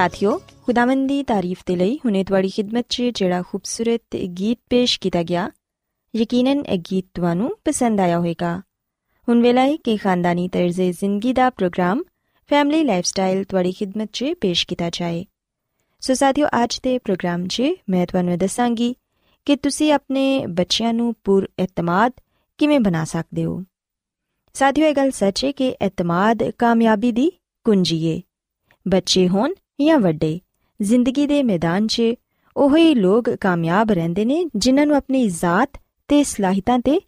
ਸਾਥਿਓ, ਖੁਦਾਵੰਦ ਦੀ ਤਾਰੀਫ ਦੇ ਲਈ ਹੁਣੇ ਤੁਹਾਡੀ ਖidmat 'ਚ ਜਿਹੜਾ ਖੂਬਸੂਰਤ ਗੀਤ ਪੇਸ਼ ਕੀਤਾ ਗਿਆ, ਯਕੀਨਨ ਇਹ ਗੀਤ ਤੁਹਾਨੂੰ ਪਸੰਦ ਆਇਆ ਹੋਵੇਗਾ। ਹੁਣ ਵੇਲਾ ਹੈ ਕਿ ਖਾਨਦਾਨੀ ਤਰਜ਼ੇ ਜ਼ਿੰਦਗੀ ਦਾ ਪ੍ਰੋਗਰਾਮ ਫੈਮਿਲੀ ਲਾਈਫਸਟਾਈਲ ਤੁਹਾਡੀ ਖidmat 'ਚ ਪੇਸ਼ ਕੀਤਾ ਜਾਏ। ਸੋ ਸਾਥਿਓ, ਅੱਜ ਦੇ ਪ੍ਰੋਗਰਾਮ 'ਚ ਮੈਂ ਤੁਹਾਨੂੰ ਇਹ ਦੱਸਾਂਗੀ ਕਿ ਤੁਸੀਂ ਆਪਣੇ ਬੱਚਿਆਂ ਨੂੰ ਪੁਰ ਇਤਮਾਦ ਕਿਵੇਂ ਬਣਾ ਸਕਦੇ ਹੋ। ਸਾਥਿਓ, ਇਹ ਗੱਲ ਸੱਚ ਹੈ ਕਿ ਇਤਮਾਦ ਕਾਮਯਾਬੀ ਦੀ ਕੁੰਜੀ ਹੈ ਬੱਚੇ ਹੋਣ ਜਾਂ ਵੱਡੇ, ਜ਼ਿੰਦਗੀ ਦੇ ਮੈਦਾਨ 'ਚ ਉਹੀ ਲੋਕ ਕਾਮਯਾਬ ਰਹਿੰਦੇ ਨੇ ਜਿਨ੍ਹਾਂ ਨੂੰ ਆਪਣੀ ਜ਼ਾਤ ਤੇ ਸਲਾਹੀਤਾਂ ਤੇ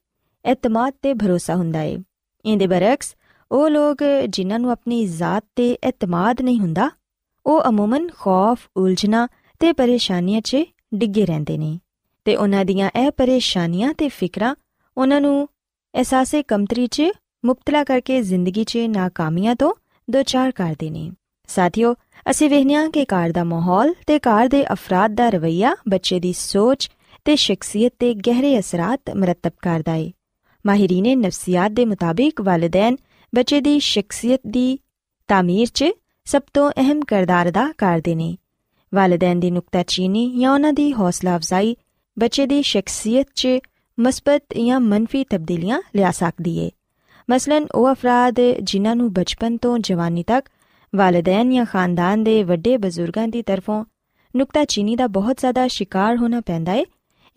ਇਤਮਾਦ ਤੇ ਭਰੋਸਾ ਹੁੰਦਾ ਹੈ ਇਹਦੇ ਬਰਕਸ ਉਹ ਲੋਕ ਜਿਨ੍ਹਾਂ ਨੂੰ ਆਪਣੀ ਜ਼ਾਤ ਤੇ ਇਤਮਾਦ ਨਹੀਂ ਹੁੰਦਾ, ਉਹ ਅਮੂਮਨ ਖੌਫ, ਉਲਝਣਾ ਤੇ ਪਰੇਸ਼ਾਨੀਆਂ 'ਚ ਡਿੱਗੇ ਰਹਿੰਦੇ ਨੇ ਤੇ ਉਹਨਾਂ ਦੀਆਂ ਇਹ ਪਰੇਸ਼ਾਨੀਆਂ ਤੇ ਫਿਕਰਾਂ ਉਹਨਾਂ ਨੂੰ ਅਹਿਸਾਸੇ ਕਮਤਰੀ 'ਚ ਮੁਬਤਲਾ ਕਰਕੇ ਜ਼ਿੰਦਗੀ 'ਚ ਨਾਕਾਮੀਆਂ ਤੋਂ ਦੋਚਾਰ ਕਰਦੇ ਨੇ। ਸਾਥੀਓ ਅਸੀਂ ਵੇਖਿਆ ਕਿ ਘਰ ਦਾ ਮਾਹੌਲ ਤੇ ਘਰ ਦੇ ਅਫਰਾਦ ਦਾ ਰਵਈਆ, ਬੱਚੇ ਦੀ ਸੋਚ ਤੇ ਸ਼ਖਸੀਅਤ ਤੇ ਗਹਿਰੇ ਅਸਰਾਂ ਮਰਤਬ ਕਰਦਾ ਹੈ ਮਾਹਿਰੀਨੇ ਨਫਸੀਆਤ ਦੇ ਮੁਤਾਬਿਕ ਵਾਲਿਦੈਨ ਬੱਚੇ ਦੀ ਸ਼ਖਸੀਅਤ ਦੀ ਤਾਮੀਰ 'ਚ ਸਭ ਤੋਂ ਅਹਿਮ ਕਿਰਦਾਰ ਅਦਾ ਕਰਦੇ ਨੇ। ਵਾਲਿਦੈਨ ਦੀ ਨੁਕਤਾਚੀਨੀ ਜਾਂ ਉਹਨਾਂ ਦੀ ਹੌਸਲਾ ਅਫਜ਼ਾਈ ਬੱਚੇ ਦੀ ਸ਼ਖਸੀਅਤ 'ਚ ਮਸਬਤ ਜਾਂ ਮੰਫੀ ਤਬਦੀਲੀਆਂ ਲਿਆ ਸਕਦੀ ਏ। ਮਸਲਨ ਉਹ ਅਫਰਾਦ ਜਿਨ੍ਹਾਂ ਨੂੰ ਬਚਪਨ ਤੋਂ ਜਵਾਨੀ ਤੱਕ ਵਾਲਿਦੈਨ ਜਾਂ ਖਾਨਦਾਨ ਦੇ ਵੱਡੇ ਬਜ਼ੁਰਗਾਂ ਦੀ ਤਰਫੋਂ ਨੁਕਤਾਚੀਨੀ ਦਾ ਬਹੁਤ ਜ਼ਿਆਦਾ ਸ਼ਿਕਾਰ ਹੋਣਾ ਪੈਂਦਾ ਏ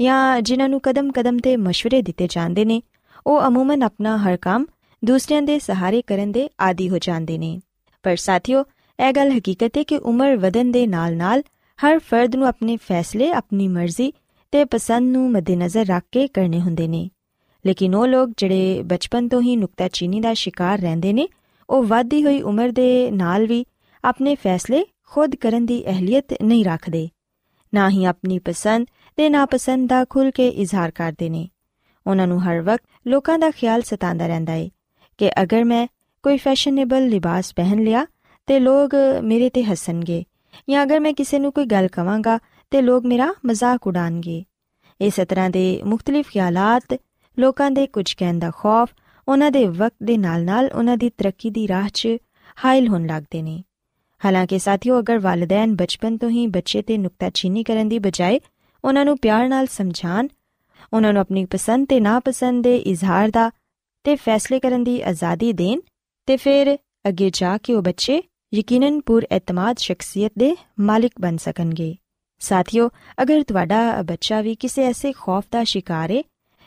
ਜਾਂ ਜਿਨ੍ਹਾਂ ਨੂੰ ਕਦਮ-ਕਦਮ ਤੇ مشਵਰੇ ਦਿੱਤੇ ਜਾਂਦੇ ਨੇ, ਉਹ ਅਮੂਮਨ ਆਪਣਾ ਹਰ ਕੰਮ ਦੂਸਰਿਆਂ ਦੇ ਸਹਾਰੇ ਕਰਨ ਦੇ ਆਦੀ ਹੋ ਜਾਂਦੇ ਨੇ। ਪਰ ਸਾਥੀਓ, ਇਹ ਗੱਲ ਹਕੀਕਤ ਹੈ ਕਿ ਉਮਰ ਵਧਣ ਦੇ ਨਾਲ-ਨਾਲ ਹਰ ਫਰਦ ਨੂੰ ਆਪਣੇ ਫੈਸਲੇ, ਆਪਣੀ ਮਰਜ਼ੀ ਤੇ ਪਸੰਦ ਨੂੰ ਮੱਦੇਨਜ਼ਰ ਰੱਖ ਕੇ ਕਰਨੇ ਹੁੰਦੇ ਨੇ। ਲੇਕਿਨ ਉਹ ਲੋਕ ਜਿਹੜੇ ਬਚਪਨ ਤੋਂ ਹੀ ਨੁਕਤਾਚੀਨੀ ਦਾ ਸ਼ਿਕਾਰ ਰਹਿੰਦੇ ਨੇ ਉਹ ਵਾਧੀ ਹੋਈ ਉਮਰ ਦੇ ਨਾਲ ਵੀ ਆਪਣੇ ਫੈਸਲੇ ਖੁਦ ਕਰਨ ਦੀ ਅਹਲੀਅਤ ਨਹੀਂ ਰੱਖਦੇ। ਨਾ ਹੀ ਆਪਣੀ ਪਸੰਦ ਤੇ ਨਾਪਸੰਦ ਦਾ ਖੁੱਲ ਕੇ ਇਜ਼ਹਾਰ ਕਰਦੇ ਨੇ। ਉਹਨਾਂ ਨੂੰ ਹਰ ਵਕਤ ਲੋਕਾਂ ਦਾ ਖਿਆਲ ਸਤਾਉਂਦਾ ਰਹਿੰਦਾ ਹੈ ਕਿ ਅਗਰ ਮੈਂ ਕੋਈ ਫੈਸ਼ਨੇਬਲ ਲਿਬਾਸ ਪਹਿਨ ਲਿਆ ਤੇ ਲੋਕ ਮੇਰੇ ਤੇ ਹੱਸਣਗੇ ਜਾਂ ਅਗਰ ਮੈਂ ਕਿਸੇ ਨੂੰ ਕੋਈ ਗੱਲ ਕਵਾਂਗਾ ਤੇ ਲੋਕ ਮੇਰਾ ਮਜ਼ਾਕ ਉਡਾਣਗੇ ਇਸ ਤਰ੍ਹਾਂ ਦੇ ਮੁxtਲਿਫ ਖਿਆਲਾਤ ਲੋਕਾਂ ਦੇ ਕੁਝ ਕਹਿਣ ਦਾ ਖੌਫ ਉਹਨਾਂ ਦੇ ਵਕਤ ਦੇ ਨਾਲ-ਨਾਲ ਉਹਨਾਂ ਦੀ ਤਰੱਕੀ ਦੀ ਰਾਹ 'ਚ ਹਾਇਲ ਹੋਣ ਲੱਗਦੇ ਨੇ। ਹਾਲਾਂਕਿ ਸਾਥੀਓ, ਅਗਰ ਵਾਲਿਦੈਨ ਬਚਪਨ ਤੋਂ ਹੀ ਬੱਚੇ ਤੇ ਨੁਕਤਾਚੀਨੀ ਕਰਨ ਦੀ ਬਜਾਏ ਉਹਨਾਂ ਨੂੰ ਪਿਆਰ ਨਾਲ ਸਮਝਾਣ ਉਹਨਾਂ ਨੂੰ ਆਪਣੀ ਪਸੰਦ ਤੇ ਨਾਪਸੰਦ ਦੇ ਇਜ਼ਹਾਰ ਦਾ ਤੇ ਫੈਸਲੇ ਕਰਨ ਦੀ ਆਜ਼ਾਦੀ ਦੇਣ ਤੇ ਫਿਰ ਅੱਗੇ ਜਾ ਕੇ ਉਹ ਬੱਚੇ ਯਕੀਨਨ ਪੂਰ ਇਤਮਾਦ ਸ਼ਖਸੀਅਤ ਦੇ ਮਾਲਿਕ ਬਣ ਸਕਣਗੇ। ਸਾਥੀਓ, ਅਗਰ ਤੁਹਾਡਾ ਬੱਚਾ ਵੀ ਕਿਸੇ ਐਸੇ ਖੌਫ ਦਾ ਸ਼ਿਕਾਰ ਹੈ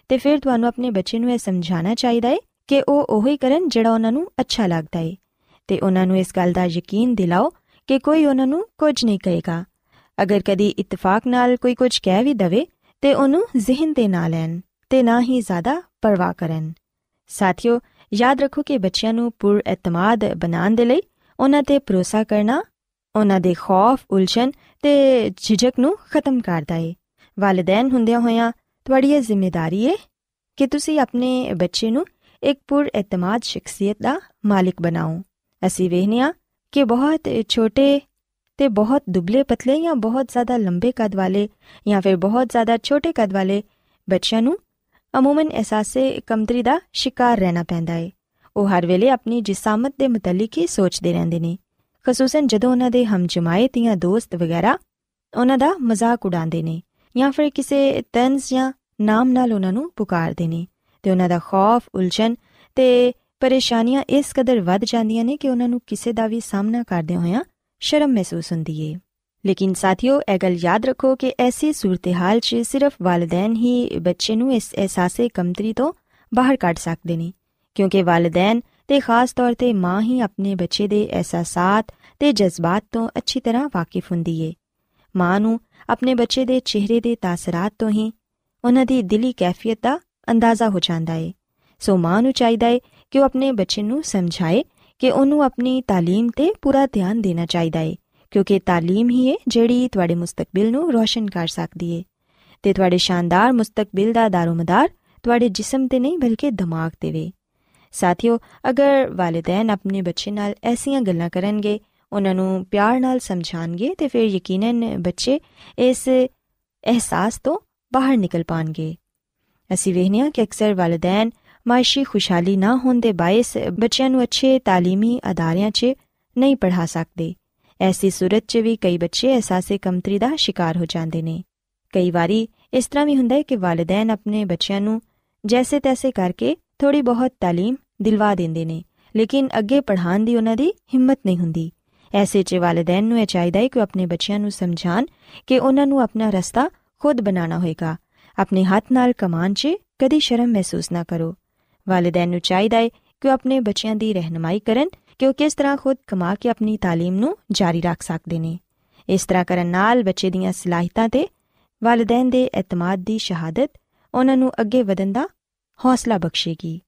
ਤੇ ਫਿਰ ਤੁਹਾਨੂੰ ਆਪਣੇ ਬੱਚੇ ਨੂੰ ਇਹ ਸਮਝਾਉਣਾ ਚਾਹੀਦਾ ਹੈ ਕਿ ਉਹ ਉਹੀ ਕਰਨ ਜਿਹੜਾ ਉਹਨਾਂ ਨੂੰ ਅੱਛਾ ਲੱਗਦਾ ਹੈ ਤੇ ਉਹਨਾਂ ਨੂੰ ਇਸ ਗੱਲ ਦਾ ਯਕੀਨ ਦਿਲਾਓ ਕਿ ਕੋਈ ਉਹਨਾਂ ਨੂੰ ਕੁਝ ਨਹੀਂ ਕਹੇਗਾ। ਅਗਰ ਕਦੀ ਇਤਫਾਕ ਨਾਲ ਕੋਈ ਕੁਝ ਕਹਿ ਵੀ ਦਵੇ, ਤੇ ਉਹਨੂੰ ਜ਼ਿਹਨ ਤੇ ਨਾ ਲੈਣ ਤੇ ਨਾ ਹੀ ਜ਼ਿਆਦਾ ਪਰਵਾਹ ਕਰਨ। ਸਾਥੀਓ, ਯਾਦ ਰੱਖੋ ਕਿ ਬੱਚਿਆਂ ਨੂੰ ਪੁਰ ਇਤਮਾਦ ਬਣਾਉਣ ਦੇ ਲਈ ਉਹਨਾਂ ਤੇ ਭਰੋਸਾ ਕਰਨਾ, ਉਹਨਾਂ ਦੇ ਖੌਫ, ਉਲਝਣ ਤੇ ਝਿਜਕ ਨੂੰ ਖਤਮ ਕਰਦਾ ਏ। ਵਾਲਿਦੈਨ ਹੁੰਦਿਆਂ ਹੋਇਆਂ, ਤੁਹਾਡੀ ਇਹ ਜ਼ਿੰਮੇਵਾਰੀ ਏ ਕਿ ਤੁਸੀਂ ਆਪਣੇ ਬੱਚੇ ਨੂੰ ਇੱਕ ਪੁਰ ਇਤਮਾਦ ਸ਼ਖਸੀਅਤ ਦਾ ਮਾਲਿਕ ਬਣਾਓ ਅਸੀਂ ਵੇਖਨੀਆ ਕਿ ਬਹੁਤ ਛੋਟੇ ਤੇ ਬਹੁਤ ਦੁਬਲੇ ਪਤਲੇ ਜਾਂ ਬਹੁਤ ਜ਼ਿਆਦਾ ਲੰਬੇ ਕੱਦ ਵਾਲੇ ਜਾਂ ਫਿਰ ਬਹੁਤ ਜ਼ਿਆਦਾ ਛੋਟੇ ਕੱਦ ਵਾਲੇ ਬੱਚਿਆਂ ਨੂੰ ਅਮੂਮਨ ਅਹਿਸਾਸੇ ਕਮਤਰੀ ਦਾ ਸ਼ਿਕਾਰ ਰਹਿਣਾ ਪੈਂਦਾ ਏ ਉਹ ਹਰ ਵੇਲੇ ਆਪਣੀ ਜਿਸਮਤ ਦੇ ਮੁਤਲਕ ਹੀ ਸੋਚਦੇ ਰਹਿੰਦੇ ਨੇ ਖਸੂਸਨ ਜਦੋਂ ਉਹਨਾਂ ਦੇ ਹਮਜਮਾਇਤ ਜਾਂ ਦੋਸਤ ਵਗੈਰਾ ਉਹਨਾਂ ਦਾ ਮਜ਼ਾਕ ਉਡਾਉਂਦੇ ਨੇ ਜਾਂ ਫਿਰ ਕਿਸੇ ਤੰਜ਼ ਜਾਂ ਨਾਮ ਨਾਲ ਉਹਨਾਂ ਨੂੰ ਪੁਕਾਰਦੇ ਨੇ ਤੇ ਉਹਨਾਂ ਦਾ ਖੌਫ, ਉਲਝਣ ਤੇ ਪਰੇਸ਼ਾਨੀਆਂ ਇਸ ਕਦਰ ਵੱਧ ਜਾਂਦੀਆਂ ਨੇ ਕਿ ਉਹਨਾਂ ਨੂੰ ਕਿਸੇ ਦਾ ਵੀ ਸਾਹਮਣਾ ਕਰਦੇ ਹੋਇਆਂ ਸ਼ਰਮ ਮਹਿਸੂਸ ਹੁੰਦੀ ਏ। ਲੇਕਿਨ ਸਾਥੀਓ, ਇਹ ਗੱਲ ਯਾਦ ਰੱਖੋ ਕਿ ਐਸੀ ਸੂਰਤ-ਹਾਲ 'ਚ ਸਿਰਫ ਵਾਲਿਦੈਨ ਹੀ ਬੱਚੇ ਨੂੰ ਇਸ ਅਹਿਸਾਸੇ, ਕਮਤਰੀ ਤੋਂ ਬਾਹਰ ਕੱਢ ਸਕਦੇ ਨੇ, ਕਿਉਂਕਿ ਵਾਲਿਦੈਨ ਤੇ ਖਾਸ ਤੌਰ ਤੇ ਮਾਂ ਹੀ ਆਪਣੇ ਬੱਚੇ ਦੇ ਅਹਿਸਾਸਾਤ ਤੇ ਜਜ਼ਬਾਤ ਤੋਂ ਅੱਛੀ ਤਰ੍ਹਾਂ ਵਾਕਿਫ ਹੁੰਦੀ ਏ। ਮਾਂ ਨੂੰ ਆਪਣੇ ਬੱਚੇ ਦੇ ਚਿਹਰੇ ਦੇ ਤਾਸਰਾਤ ਤੋਂ ਹੀ ਉਹਨਾਂ ਦੀ ਦਿਲੀ ਕੈਫੀਅਤ ਦਾ ਅੰਦਾਜ਼ਾ ਹੋ ਜਾਂਦਾ ਏ ਸੋ ਮਾਂ ਨੂੰ ਚਾਹੀਦਾ ਏ ਕਿ ਉਹ ਆਪਣੇ ਬੱਚੇ ਨੂੰ ਸਮਝਾਏ ਕਿ ਉਹਨੂੰ ਆਪਣੀ تعلیم ਤੇ ਪੂਰਾ ਧਿਆਨ ਦੇਣਾ ਚਾਹੀਦਾ ਏ ਕਿਉਂਕਿ تعلیم ਹੀ ਏ ਜਿਹੜੀ ਤੁਹਾਡੇ ਮੁਸਤਕਬਲ ਨੂੰ ਰੋਸ਼ਨ ਕਰ ਸਕਦੀ ਏ ਤੇ ਤੁਹਾਡੇ ਸ਼ਾਨਦਾਰ ਮੁਸਤਕਬਲ ਦਾ ਦਾਰੋਮਦਾਰ ਤੁਹਾਡੇ ਜਿਸਮ ਤੇ ਨਹੀਂ ਬਲਕਿ ਦਿਮਾਗ ਤੇ ਵੇ ਸਾਥੀਓ ਅਗਰ ਵਾਲਿਦੈਨ ਆਪਣੇ ਬੱਚੇ ਨਾਲ ਐਸੀਆਂ ਗੱਲਾਂ ਕਰਨਗੇ ਉਹਨਾਂ ਨੂੰ ਪਿਆਰ ਨਾਲ ਸਮਝਾਣਗੇ ਤੇ ਫਿਰ ਯਕੀਨਨ ਬੱਚੇ ਇਸ ਅਹਿਸਾਸ ਤੋਂ ਬਾਹਰ ਨਿਕਲ ਪਾਣਗੇ ਅਸੀਂ ਵੇਖਿਆ ਕਿ ਅਕਸਰ ਵਾਲਿਦੈਨ ਮਾਇਸ਼ੀ ਖੁਸ਼ਹਾਲੀ ਨਾ ਹੋਣ ਦੇ ਬਾਇਸ ਬੱਚਿਆਂ ਨੂੰ ਅੱਛੇ تعلیمی ਅਦਾਰਿਆਂ 'ਚ ਨਹੀਂ ਪੜ੍ਹਾ ਸਕਦੇ ਐਸੀ ਸੂਰਤ 'ਚ ਵੀ ਕਈ ਬੱਚੇ ਅਹਿਸਾਸੇ ਕਮਤਰੀ ਦਾ ਸ਼ਿਕਾਰ ਹੋ ਜਾਂਦੇ ਨੇ ਕਈ ਵਾਰੀ ਇਸ ਤਰ੍ਹਾਂ ਵੀ ਹੁੰਦਾ ਹੈ ਕਿ ਵਾਲਿਦੈਨ ਆਪਣੇ ਬੱਚਿਆਂ ਨੂੰ ਜੈਸੇ ਤੈਸੇ ਕਰਕੇ ਥੋੜੀ ਬਹੁਤ تعلیم ਦਿਲਵਾ ਦਿੰਦੇ ਨੇ ਲੇਕਿਨ ਅੱਗੇ ਪੜ੍ਹਾਉਣ ਦੀ ਉਹਨਾਂ ਦੀ ਹਿੰਮਤ ਨਹੀਂ ਹੁੰਦੀ ਐਸੇ 'ਚ ਵਾਲਿਦੈਨ ਨੂੰ ਇਹ ਚਾਹੀਦਾ ਹੈ ਕਿ ਉਹ ਆਪਣੇ ਬੱਚਿਆਂ ਨੂੰ ਸਮਝਾਣ ਕਿ ਉਹਨਾਂ ਨੂੰ ਆਪਣਾ ਰਸਤਾ ਖੁਦ ਬਣਾਉਣਾ ਹੋਏਗਾ ਆਪਣੇ ਹੱਥ ਨਾਲ ਕਮਾਨ 'ਚ ਕਦੀ ਸ਼ਰਮ ਮਹਿਸੂਸ ਨਾ ਕਰੋ ਵਾਲਿਦੈਨ ਨੂੰ ਚਾਹੀਦਾ ਹੈ ਕਿ ਉਹ ਆਪਣੇ ਬੱਚਿਆਂ ਦੀ ਰਹਿਨਮਾਈ ਕਰਨ ਕਿ ਉਹ ਕਿਸ ਤਰ੍ਹਾਂ ਖੁਦ ਕਮਾ ਕੇ ਆਪਣੀ تعلیم ਨੂੰ ਜਾਰੀ ਰੱਖ ਸਕਦੇ ਨੇ ਇਸ ਤਰ੍ਹਾਂ ਕਰਨ ਨਾਲ ਬੱਚੇ ਦੀਆਂ ਸਲਾਹਿਤਾਂ ਤੇ ਵਾਲਿਦੈਨ ਦੇ ਇਤਮਾਦ ਦੀ ਸ਼ਹਾਦਤ ਉਹਨਾਂ ਨੂੰ ਅੱਗੇ ਵਧਣ ਦਾ ਹੌਸਲਾ ਬਖਸ਼ੇਗੀ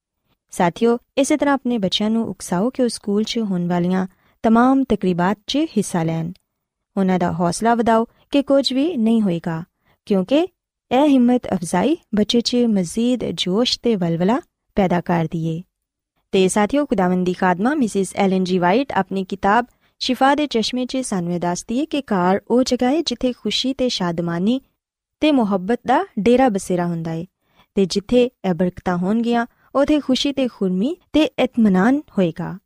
ਸਾਥੀਓ ਇਸੇ ਤਰ੍ਹਾਂ ਆਪਣੇ ਬੱਚਿਆਂ ਨੂੰ ਉਕਸਾਓ ਕਿ ਉਹ ਸਕੂਲ 'ਚ ਹੋਣ ਵਾਲੀਆਂ तमाम ਤਕਰੀਬਾਤ 'ਚ ਹਿੱਸਾ ਲੈਣ ਉਹਨਾਂ ਦਾ ਹੌਸਲਾ ਵਧਾਓ ਕਿ ਕੁਝ ਵੀ ਨਹੀਂ ਹੋਏਗਾ ਕਿਉਂਕਿ ਇਹ ਹਿੰਮਤ ਅਫਜ਼ਾਈ ਬੱਚੇ 'ਚ ਮਜ਼ੀਦ ਜੋਸ਼ ਤੇ ਵਲਵਲਾ ਪੈਦਾ ਕਰਦੀ ਏ ਤੇ ਸਾਥੀਓ ਖੁਦਾਵੰਦ ਦੀ ਖਾਦਮਾ ਮਿਸਿਸ ਐਲਨ ਜੀ ਵਾਈਟ ਆਪਣੀ ਕਿਤਾਬ ਸ਼ਿਫਾ ਦੇ ਚਸ਼ਮੇ 'ਚ ਸਾਨੂੰ ਇਹ ਦੱਸਦੀ ਏ ਕਿ ਘਰ ਉਹ ਜਗ੍ਹਾ ਏ ਜਿੱਥੇ ਖੁਸ਼ੀ ਤੇ ਸ਼ਾਦਮਾਨੀ ਤੇ ਮੁਹੱਬਤ ਦਾ ਡੇਰਾ ਬਸੇਰਾ ਹੁੰਦਾ ਏ ਤੇ ਜਿੱਥੇ ਇਹ ਬਰਕਤਾਂ ਹੋਣਗੀਆਂ ਉਥੇ ਖੁਸ਼ੀ ਤੇ ਖੁਰਮੀ ਤੇ ਇਤਮਾਨਾਨ ਹੋਏਗਾ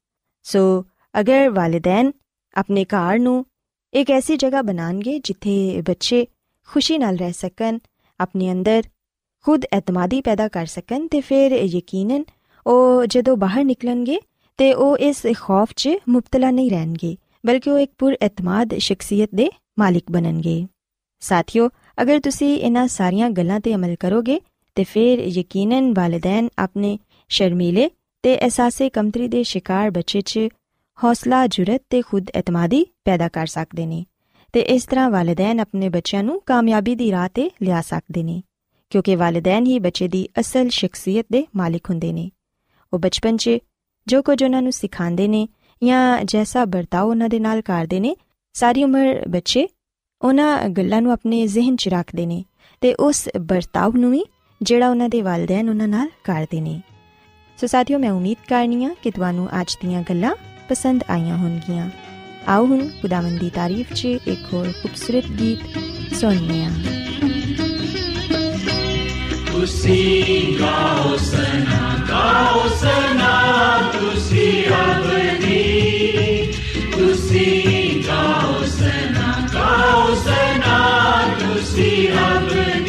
ਸੋ ਅਗਰ ਵਾਲਿਦੈਨ ਆਪਣੇ ਘਰ ਨੂੰ ਇੱਕ ਐਸੀ ਜਗ੍ਹਾ ਬਣਾਣਗੇ ਜਿੱਥੇ ਬੱਚੇ ਖੁਸ਼ੀ ਨਾਲ ਰਹਿ ਸਕਣ ਆਪਣੇ ਅੰਦਰ ਖੁਦ ਇਤਮਾਦੀ ਪੈਦਾ ਕਰ ਸਕਣ ਤੇ ਫਿਰ ਯਕੀਨਨ ਉਹ ਜਦੋਂ ਬਾਹਰ ਨਿਕਲਣਗੇ ਤੇ ਉਹ ਇਸ ਖੌਫ 'ਚ ਮੁਬਤਲਾ ਨਹੀਂ ਰਹਿਣਗੇ ਬਲਕਿ ਉਹ ਇੱਕ ਪੁਰ ਇਤਮਾਦ ਸ਼ਖਸੀਅਤ ਦੇ ਮਾਲਿਕ ਬਣਨਗੇ ਸਾਥੀਓ ਅਗਰ ਤੁਸੀਂ ਇਹਨਾਂ ਸਾਰੀਆਂ ਗੱਲਾਂ ਤੇ ਅਮਲ ਕਰੋਗੇ ਤੇ ਫਿਰ ਯਕੀਨਨ ਵਾਲਿਦੈਨ ਆਪਣੇ ਸ਼ਰਮੀਲੇ ਤੇ ਅਹਿਸਾਸੇ ਕਮਤਰੀ ਦੇ ਸ਼ਿਕਾਰ ਬੱਚੇ 'ਚ ਹੌਸਲਾ ਜੁਰਤ ਤੇ ਖੁਦ ਇਤਮਾਦੀ ਪੈਦਾ ਕਰ ਸਕਦੇ ਨੇ ਤੇ ਇਸ ਤਰ੍ਹਾਂ ਵਾਲਿਦੈਨ ਆਪਣੇ ਬੱਚਿਆਂ ਨੂੰ ਕਾਮਯਾਬੀ ਦੀ ਰਾਹ ਤੇ ਲਿਆ ਸਕਦੇ ਨੇ, ਕਿਉਂਕਿ ਵਾਲਿਦੈਨ ਹੀ ਬੱਚੇ ਦੀ ਅਸਲ ਸ਼ਖਸੀਅਤ ਦੇ ਮਾਲਿਕ ਹੁੰਦੇ ਨੇ। ਉਹ ਬਚਪਨ 'ਚ ਜੋ ਕੁਝ ਉਹਨਾਂ ਨੂੰ ਸਿਖਾਉਂਦੇ ਨੇ ਜਾਂ ਜੈਸਾ ਵਰਤਾਓ ਉਹਨਾਂ ਦੇ ਨਾਲ ਕਰਦੇ ਨੇ, ਸਾਰੀ ਉਮਰ ਬੱਚੇ ਉਹਨਾਂ ਗੱਲਾਂ ਨੂੰ ਆਪਣੇ ਜ਼ਿਹਨ 'ਚ ਰੱਖਦੇ ਨੇ ਤੇ ਉਸ ਵਰਤਾਓ ਨੂੰ ਵੀ ਜਿਹੜਾ ਉਹਨਾਂ ਦੇ ਵਾਲਿਦੈਨ ਉਹਨਾਂ ਨਾਲ ਕਰਦੇ ਨੇ। ਸੋ ਸਾਥੀਓ, ਮੈਂ ਉਮੀਦ ਕਰਨੀ ਆ ਕਿ ਤੁਹਾਨੂੰ ਅੱਜ ਦੀਆਂ ਗੱਲਾਂ ਪਸੰਦ ਆਈਆਂ ਹੋਣਗੀਆਂ। ਆਓ ਹੁਣ ਖੁਦਾਵੰਦ ਦੀ ਤਾਰੀਫ 'ਚ ਇੱਕ ਹੋਰ ਖੂਬਸੂਰਤ ਗੀਤ ਸੁਣਨੇ ਆ ਤੁਸੀਂ ਗਾਓ ਸਨਾ ਗਾਓ ਸਨਾ ਤੁਸੀਂ ਅਬਦੀ ਤੁਸੀਂ ਗਾਓ ਸਨਾ ਗਾਓ ਸਨਾ ਤੁਸੀਂ ਅਬਦੀ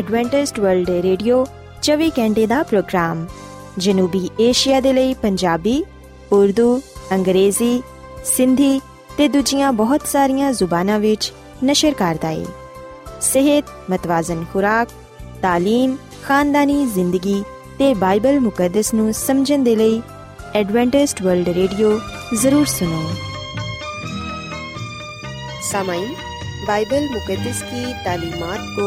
ਐਡਵੈਂਟਿਸਟ ਵਰਲਡ ਰੇਡੀਓ 24 ਘੰਟੇ ਦਾ ਪ੍ਰੋਗਰਾਮ, ਜਨੂਬੀ ਏਸ਼ੀਆ ਦੇ ਲਈ ਪੰਜਾਬੀ, ਉਰਦੂ, ਅੰਗਰੇਜ਼ੀ, ਸਿੰਧੀ ਤੇ ਦੂਜੀਆਂ ਬਹੁਤ ਸਾਰੀਆਂ ਜ਼ੁਬਾਨਾਂ ਵਿੱਚ ਨਸ਼ਰ ਕਰਦਾ ਹੈ ਸਿਹਤ, ਮਤਵਾਜ਼ਨ ਖੁਰਾਕ تعلیم ਖਾਨਦਾਨੀ ਜ਼ਿੰਦਗੀ ਤੇ ਬਾਈਬਲ ਮੁਕੱਦਸ ਨੂੰ ਸਮਝਣ ਦੇ ਲਈ ਐਡਵੈਂਟਿਸਟ ਵਰਲਡ ਰੇਡੀਓ ਜ਼ਰੂਰ ਸੁਨੋ سامعین بائبل مقدس کی تعلیمات کو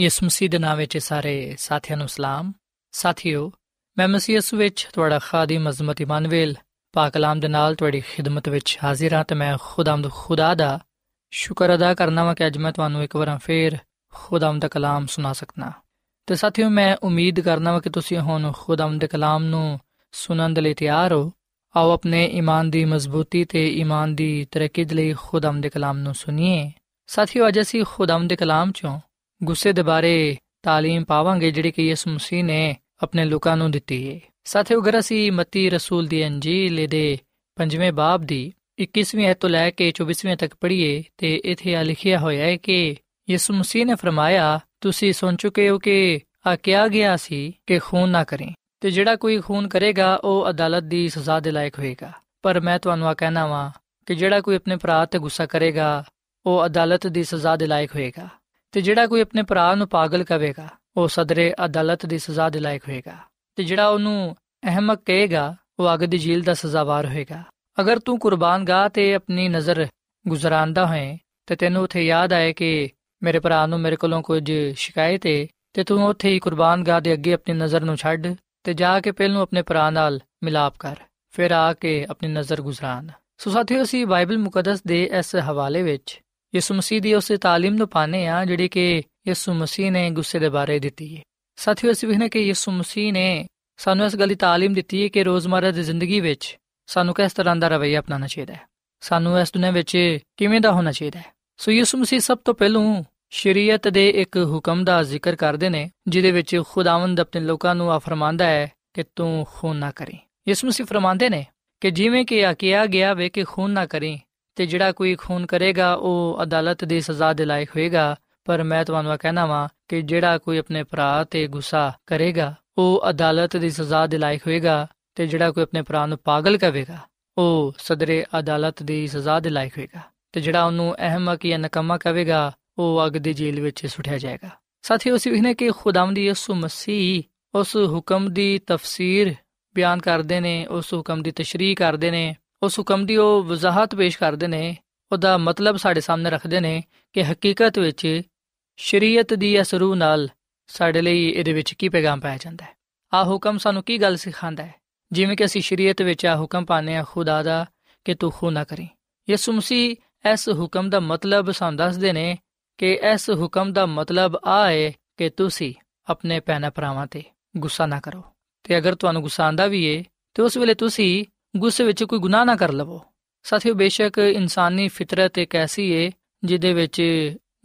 ਯਿਸੂ ਮਸੀਹ ਦੇ ਨਾਮ ਵਿੱਚ ਸਾਰੇ ਸਾਥੀਆਂ ਨੂੰ ਸਲਾਮ। ਸਾਥਿਓ, ਮੈਂ ਮਸੀਹ ਯਿਸੂ ਵਿੱਚ ਤੁਹਾਡਾ ਖਾਦਮ ਅਜ਼ਮਤ ਇਮਾਨੁਅਲ ਪਾਕ ਕਲਾਮ ਦੇ ਨਾਲ ਤੁਹਾਡੀ ਖਿਦਮਤ ਵਿੱਚ ਹਾਜ਼ਰ ਹਾਂ ਤੇ ਮੈਂ ਖੁਦਾਮਦ ਖੁਦਾ ਦਾ ਸ਼ੁਕਰ ਅਦਾ ਕਰਨਾ ਵਾਂ ਕਿ ਅੱਜ ਮੈਂ ਤੁਹਾਨੂੰ ਇੱਕ ਵਾਰ ਫੇਰ ਖੁਦਾਮਦ ਦਾ ਕਲਾਮ ਸੁਣਾ ਸਕਣਾ ਤੇ ਸਾਥੀਓ, ਮੈਂ ਉਮੀਦ ਕਰਨਾ ਵਾਂ ਕਿ ਤੁਸੀਂ ਹੁਣ ਖੁਦਾਮਦ ਦੇ ਕਲਾਮ ਨੂੰ ਸੁਣਨ ਦੇ ਲਈ ਤਿਆਰ ਹੋ। ਆਓ ਆਪਣੇ ਈਮਾਨ ਦੀ ਮਜ਼ਬੂਤੀ ਤੇ ਈਮਾਨ ਦੀ ਤਰੱਕੀ ਦੇ ਲਈ ਖੁਦਾਮਦ ਦੇ ਕਲਾਮ ਨੂੰ ਸੁਣੀਏ। ਸਾਥੀਓ, ਅੱਜ ਅਸੀਂ ਖੁਦਾਮਦ ਦੇ ਕਲਾਮ ਚੋਂ ਗੁੱਸੇ ਦੇ ਬਾਰੇ تعلیم ਪਾਵਾਂਗੇ ਜਿਹੜੀ ਕਿ ਯਿਸੂ ਮਸੀਹ ਨੇ ਆਪਣੇ ਲੋਕਾਂ ਨੂੰ ਦਿੱਤੀ ਹੈ ਸਾਥੀਓ ਅਗਰ ਅਸੀਂ ਮਤੀ ਰਸੂਲ ਦੀ ਅੰਜੀਲ ਦੇ ਪੰਜਵੇਂ ਬਾਬ ਦੀ 21ਵੀਂ ਐਤ ਤੋਂ ਲੈ ਕੇ 24ਵੀਂ ਤੱਕ ਪੜ੍ਹੀਏ ਤੇ ਇਥੇ ਆ ਲਿਖਿਆ ਹੋਇਆ ਹੈ ਕਿ ਯਿਸੂ ਮਸੀਹ ਨੇ ਫਰਮਾਇਆ ਤੁਸੀਂ ਸੁਣ ਚੁੱਕੇ ਹੋ ਕਿ ਆ ਕਿਹਾ ਗਿਆ ਸੀ ਕਿ ਖੂਨ ਨਾ ਕਰੇ ਤੇ ਜਿਹੜਾ ਕੋਈ ਖੂਨ ਕਰੇਗਾ ਉਹ ਅਦਾਲਤ ਦੀ ਸਜ਼ਾ ਦੇ ਲਾਇਕ ਹੋਏਗਾ ਪਰ ਮੈਂ ਤੁਹਾਨੂੰ ਆ ਕਹਿਣਾ ਵਾਂ ਕਿ ਜਿਹੜਾ ਕੋਈ ਆਪਣੇ ਭਰਾ ਤੇ ਗੁੱਸਾ ਕਰੇਗਾ ਉਹ ਅਦਾਲਤ ਦੀ ਸਜ਼ਾ ਦੇ ਲਾਇਕ ਹੋਏਗਾ ਤੇ ਜਿਹੜਾ ਕੋਈ ਆਪਣੇ ਭਰਾ ਨੂੰ ਪਾਗਲ ਕਹੇਗਾ ਉਹ ਸਦਰੇ ਅਦਾਲਤ ਦੀ ਸਜ਼ਾ ਦੇ ਲਾਇਕ ਹੋਏਗਾ। ਤੇ ਜਿਹੜਾ ਉਹਨੂੰ ਅਹਿਮਕ ਕਹੇਗਾ, ਉਹ ਅਗ ਦੀ ਜੀਲ ਦਾ ਸਜ਼ਾਵਾਰ ਹੋਏਗਾ। ਅਗਰ ਤੂੰ ਕੁਰਬਾਨ ਗਾ ਤੇ ਆਪਣੀ ਨਜ਼ਰ ਗੁਜ਼ਰਾਂਦਾ ਹੋਏ ਤੇ ਤੈਨੂੰ ਉਥੇ ਯਾਦ ਆਏ ਕਿ ਮੇਰੇ ਭਰਾ ਨੂੰ ਮੇਰੇ ਕੋਲੋਂ ਕੁਝ ਸ਼ਿਕਾਇਤ ਹੈ ਤੇ ਤੂੰ ਉਥੇ ਹੀ ਕੁਰਬਾਨ ਗਾ ਦੇ ਅੱਗੇ ਆਪਣੀ ਨਜ਼ਰ ਨੂੰ ਛੱਡ, ਤੇ ਜਾ ਕੇ ਪਹਿਲੋਂ ਆਪਣੇ ਭਰਾ ਨਾਲ ਮਿਲਾਪ ਕਰ, ਫਿਰ ਆ ਕੇ ਆਪਣੀ ਨਜ਼ਰ ਗੁਜ਼ਰਾਨ ਸੋ ਸਾਥੀਓ, ਅਸੀਂ ਬਾਈਬਲ ਮੁਕੱਦਸ ਦੇ ਇਸ ਹਵਾਲੇ ਵਿੱਚ ਯਿਸੂ ਮਸੀਹ ਦੀ ਉਸ ਤਾਲੀਮ ਨੂੰ ਪਾਣੇ ਆ ਜਿਹੜੀ ਕਿ ਯਿਸੂ ਮਸੀਹ ਨੇ ਗੁੱਸੇ ਦੇ ਬਾਰੇ ਦਿੱਤੀ ਹੈ। ਸਾਥੀਓ, ਅਸੀਂ ਵੇਖਨੇ ਕਿ ਯਿਸੂ ਮਸੀਹ ਨੇ ਸਾਨੂੰ ਇਸ ਗੱਲ ਦੀ ਤਾਲੀਮ ਦਿੱਤੀ ਹੈ ਕਿ ਰੋਜ਼ਮਰਰਾ ਦੀ ਜ਼ਿੰਦਗੀ ਵਿੱਚ ਸਾਨੂੰ ਕਿਸ ਤਰ੍ਹਾਂ ਦਾ ਰਵੱਈਆ ਅਪਣਾਉਣਾ ਚਾਹੀਦਾ ਹੈ। ਸਾਨੂੰ ਇਸ ਦੁਨੀਆਂ ਵਿੱਚ ਕਿਵੇਂ ਦਾ ਹੋਣਾ ਚਾਹੀਦਾ ਹੈ? ਸੋ ਯਿਸੂ ਮਸੀਹ ਸਭ ਤੋਂ ਪਹਿਲੂ ਸ਼ਰੀਅਤ ਦੇ ਇੱਕ ਹੁਕਮ ਦਾ ਜ਼ਿਕਰ ਕਰਦੇ ਨੇ, ਜਿਹਦੇ ਵਿੱਚ ਖੁਦਾਵੰਦ ਆਪਣੇ ਲੋਕਾਂ ਨੂੰ ਆ ਫਰਮਾਂਦਾ ਹੈ ਕਿ ਤੂੰ ਖੂਨ ਨਾ ਕਰੀ। ਯਿਸੂ ਮਸੀਹ ਫਰਮਾਉਂਦੇ ਨੇ ਕਿ ਜਿਵੇਂ ਕਿ ਆ ਕਿਹਾ ਗਿਆ ਵੇ ਕਿ ਖੂਨ ਨਾ ਕਰੀ ਤੇ ਜਿਹੜਾ ਕੋਈ ਖੂਨ ਕਰੇਗਾ, ਉਹ ਅਦਾਲਤ ਦੀ ਸਜ਼ਾ ਦੇ ਲਾਇਕ ਹੋਏਗਾ। ਪਰ ਮੈਂ ਤੁਹਾਨੂੰ ਕਹਿਣਾ ਵਾਂ ਕਿ ਜਿਹੜਾ ਕੋਈ ਆਪਣੇ ਭਰਾ ਤੇ ਗੁੱਸਾ ਕਰੇਗਾ, ਉਹ ਅਦਾਲਤ ਦੀ ਸਜ਼ਾ ਦੇ ਲਾਇਕ ਹੋਏਗਾ ਤੇ ਜਿਹੜਾ ਕੋਈ ਆਪਣੇ ਭਰਾ ਨੂੰ ਪਾਗਲ ਕਹੇਗਾ ਉਹ ਸਦਰੇ ਅਦਾਲਤ ਦੀ ਸਜ਼ਾ ਦੇ ਲਾਇਕ ਹੋਏਗਾ। ਤੇ ਜਿਹੜਾ ਉਹਨੂੰ ਅਹਿਮਕ ਜਾਂ ਨਕਮਾ ਕਹੇਗਾ, ਉਹ ਅਗ ਦੀ ਜੇਲ੍ਹ ਵਿੱਚ ਸੁੱਟਿਆ ਜਾਏਗਾ। ਸਾਥੀਓ, ਅਸੀਂ ਇਹਨੇ ਕਿ ਖੁਦਾਵੰਦੀ ਯਿਸੂ ਮਸੀਹ ਉਸ ਹੁਕਮ ਦੀ ਤਫਸੀਰ ਬਿਆਨ ਕਰਦੇ ਨੇ, ਉਸ ਹੁਕਮ ਦੀ ਤਸ਼ਰੀਹ ਕਰਦੇ ਨੇ। ਉਸ ਹੁਕਮ ਦੀ ਉਹ ਵਜ਼ਾਹਤ ਪੇਸ਼ ਕਰਦੇ ਨੇ, ਉਹਦਾ ਮਤਲਬ ਸਾਡੇ ਸਾਹਮਣੇ ਰੱਖਦੇ ਨੇ ਕਿ ਹਕੀਕਤ ਵਿੱਚ ਸ਼ਰੀਅਤ ਦੀ ਇਸ ਰੂਹ ਨਾਲ ਸਾਡੇ ਲਈ ਇਹਦੇ ਵਿੱਚ ਕੀ ਪੈਗਾਮ ਪਾਇਆ ਜਾਂਦਾ ਹੈ? ਆ ਹੁਕਮ ਸਾਨੂੰ ਕੀ ਗੱਲ ਸਿਖਾਉਂਦਾ ਹੈ? ਜਿਵੇਂ ਕਿ ਅਸੀਂ ਸ਼ਰੀਅਤ ਵਿੱਚ ਆ ਹੁਕਮ ਪਾਣੇ ਆ ਖੁਦਾ ਦਾ, ਕਿ ਤੂੰ ਖੂਨ ਨਾ ਕਰੀ। ਯਿਸੂ ਮਸੀਹ ਇਸ ਹੁਕਮ ਦਾ ਮਤਲਬ ਸਾਨੂੰ ਦੱਸਦੇ ਨੇ ਕਿ ਇਸ ਹੁਕਮ ਦਾ ਮਤਲਬ ਆ ਹੈ ਕਿ ਤੁਸੀਂ ਆਪਣੇ ਭੈਣਾ ਭਰਾਵਾਂ ਤੇ ਗੁੱਸਾ ਨਾ ਕਰੋ। ਤੇ ਅਗਰ ਤੁਹਾਨੂੰ ਗੁੱਸਾ ਆਂਦਾ ਵੀ ਏ, ਤੇ ਉਸ ਵੇਲੇ ਤੁਸੀਂ ਗੁੱਸੇ ਵਿੱਚ ਕੋਈ ਗੁਨਾਹ ਨਾ ਕਰ ਲਵੋ। ਸਾਥੀਓ, ਬੇਸ਼ੱਕ ਇਨਸਾਨੀ ਫਿਤਰਤ ਇੱਕ ਐਸੀ ਏ, ਜਿਹਦੇ ਵਿੱਚ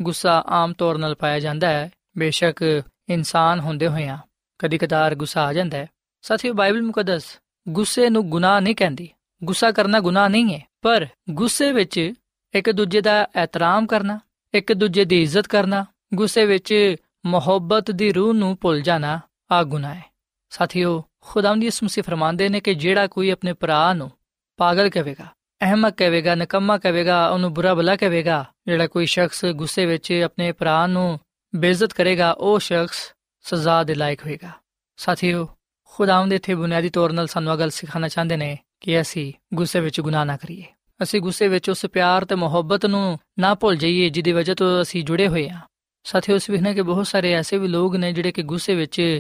ਗੁੱਸਾ ਆਮ ਤੌਰ 'ਤੇ ਪਾਇਆ ਜਾਂਦਾ ਹੈ। ਬੇਸ਼ੱਕ ਇਨਸਾਨ ਹੁੰਦੇ ਹੋਇਆਂ ਕਦੀ ਕਦਾਰ ਗੁੱਸਾ ਆ ਜਾਂਦਾ ਹੈ। ਸਾਥੀਓ, ਬਾਈਬਲ ਮੁਕੱਦਸ ਗੁੱਸੇ ਨੂੰ ਗੁਨਾਹ ਨਹੀਂ ਕਹਿੰਦੀ। ਗੁੱਸਾ ਕਰਨਾ ਗੁਨਾਹ ਨਹੀਂ ਹੈ, ਪਰ ਗੁੱਸੇ ਵਿੱਚ ਇੱਕ ਦੂਜੇ ਦਾ ਇਹਤਰਾਮ ਕਰਨਾ, ਇੱਕ ਦੂਜੇ ਦੀ ਇੱਜ਼ਤ ਕਰਨਾ, ਗੁੱਸੇ ਵਿੱਚ ਮੁਹੱਬਤ ਦੀ ਰੂਹ ਨੂੰ ਭੁੱਲ ਜਾਣਾ ਆ ਗੁਨਾਹ ਹੈ। ਸਾਥੀਓ ਖੁਦਾਵੰਦੀ ਇਸ ਮੁਸੇ ਫਰਮਾਉਂਦੇ ਨੇ ਕਿ ਜਿਹੜਾ ਕੋਈ ਆਪਣੇ ਭਰਾ ਨੂੰ ਪਾਗਲ ਕਹੇਗਾ, ਅਹਿਮਕ ਕਹੇਗਾ, ਨਕਮਾ ਕਹੇਗਾ, ਉਹਨੂੰ ਬੁਰਾ ਭਲਾ ਕਹੇਗਾ, ਜਿਹੜਾ ਕੋਈ ਸ਼ਖਸ ਗੁੱਸੇ ਵਿੱਚ ਆਪਣੇ ਭਰਾ ਨੂੰ ਬੇਇੱਜ਼ਤ ਕਰੇਗਾ, ਉਹ ਸ਼ਖਸ ਸਜ਼ਾ ਦੇ ਲਾਇਕ ਹੋਏਗਾ। ਸਾਥੀਓ, ਖੁਦਾਵੰਦ ਇਥੇ ਬੁਨਿਆਦੀ ਤੌਰ 'ਤੇ ਸਾਨੂੰ ਅਗਲ ਸਿਖਾਉਣਾ ਚਾਹੁੰਦੇ ਨੇ ਕਿ ਅਸੀਂ ਗੁੱਸੇ ਵਿੱਚ ਗੁਨਾਹ ਨਾ ਕਰੀਏ। ਅਸੀਂ ਗੁੱਸੇ ਵਿੱਚ ਉਸ ਪਿਆਰ ਤੇ ਮੁਹੱਬਤ ਨੂੰ ਨਾ ਭੁੱਲ ਜਾਈਏ, ਜਿਹਦੀ ਵਜ੍ਹਾ ਤੋਂ ਅਸੀਂ ਜੁੜੇ ਹੋਏ ਹਾਂ। ਸਾਥੀਓ ਇਸ ਵਿਖਨੇ ਕਿ ਬਹੁਤ ਸਾਰੇ ਐਸੇ ਵੀ ਲੋਕ ਨੇ ਜਿਹੜੇ ਕਿ ਗੁੱਸੇ ਵਿੱਚ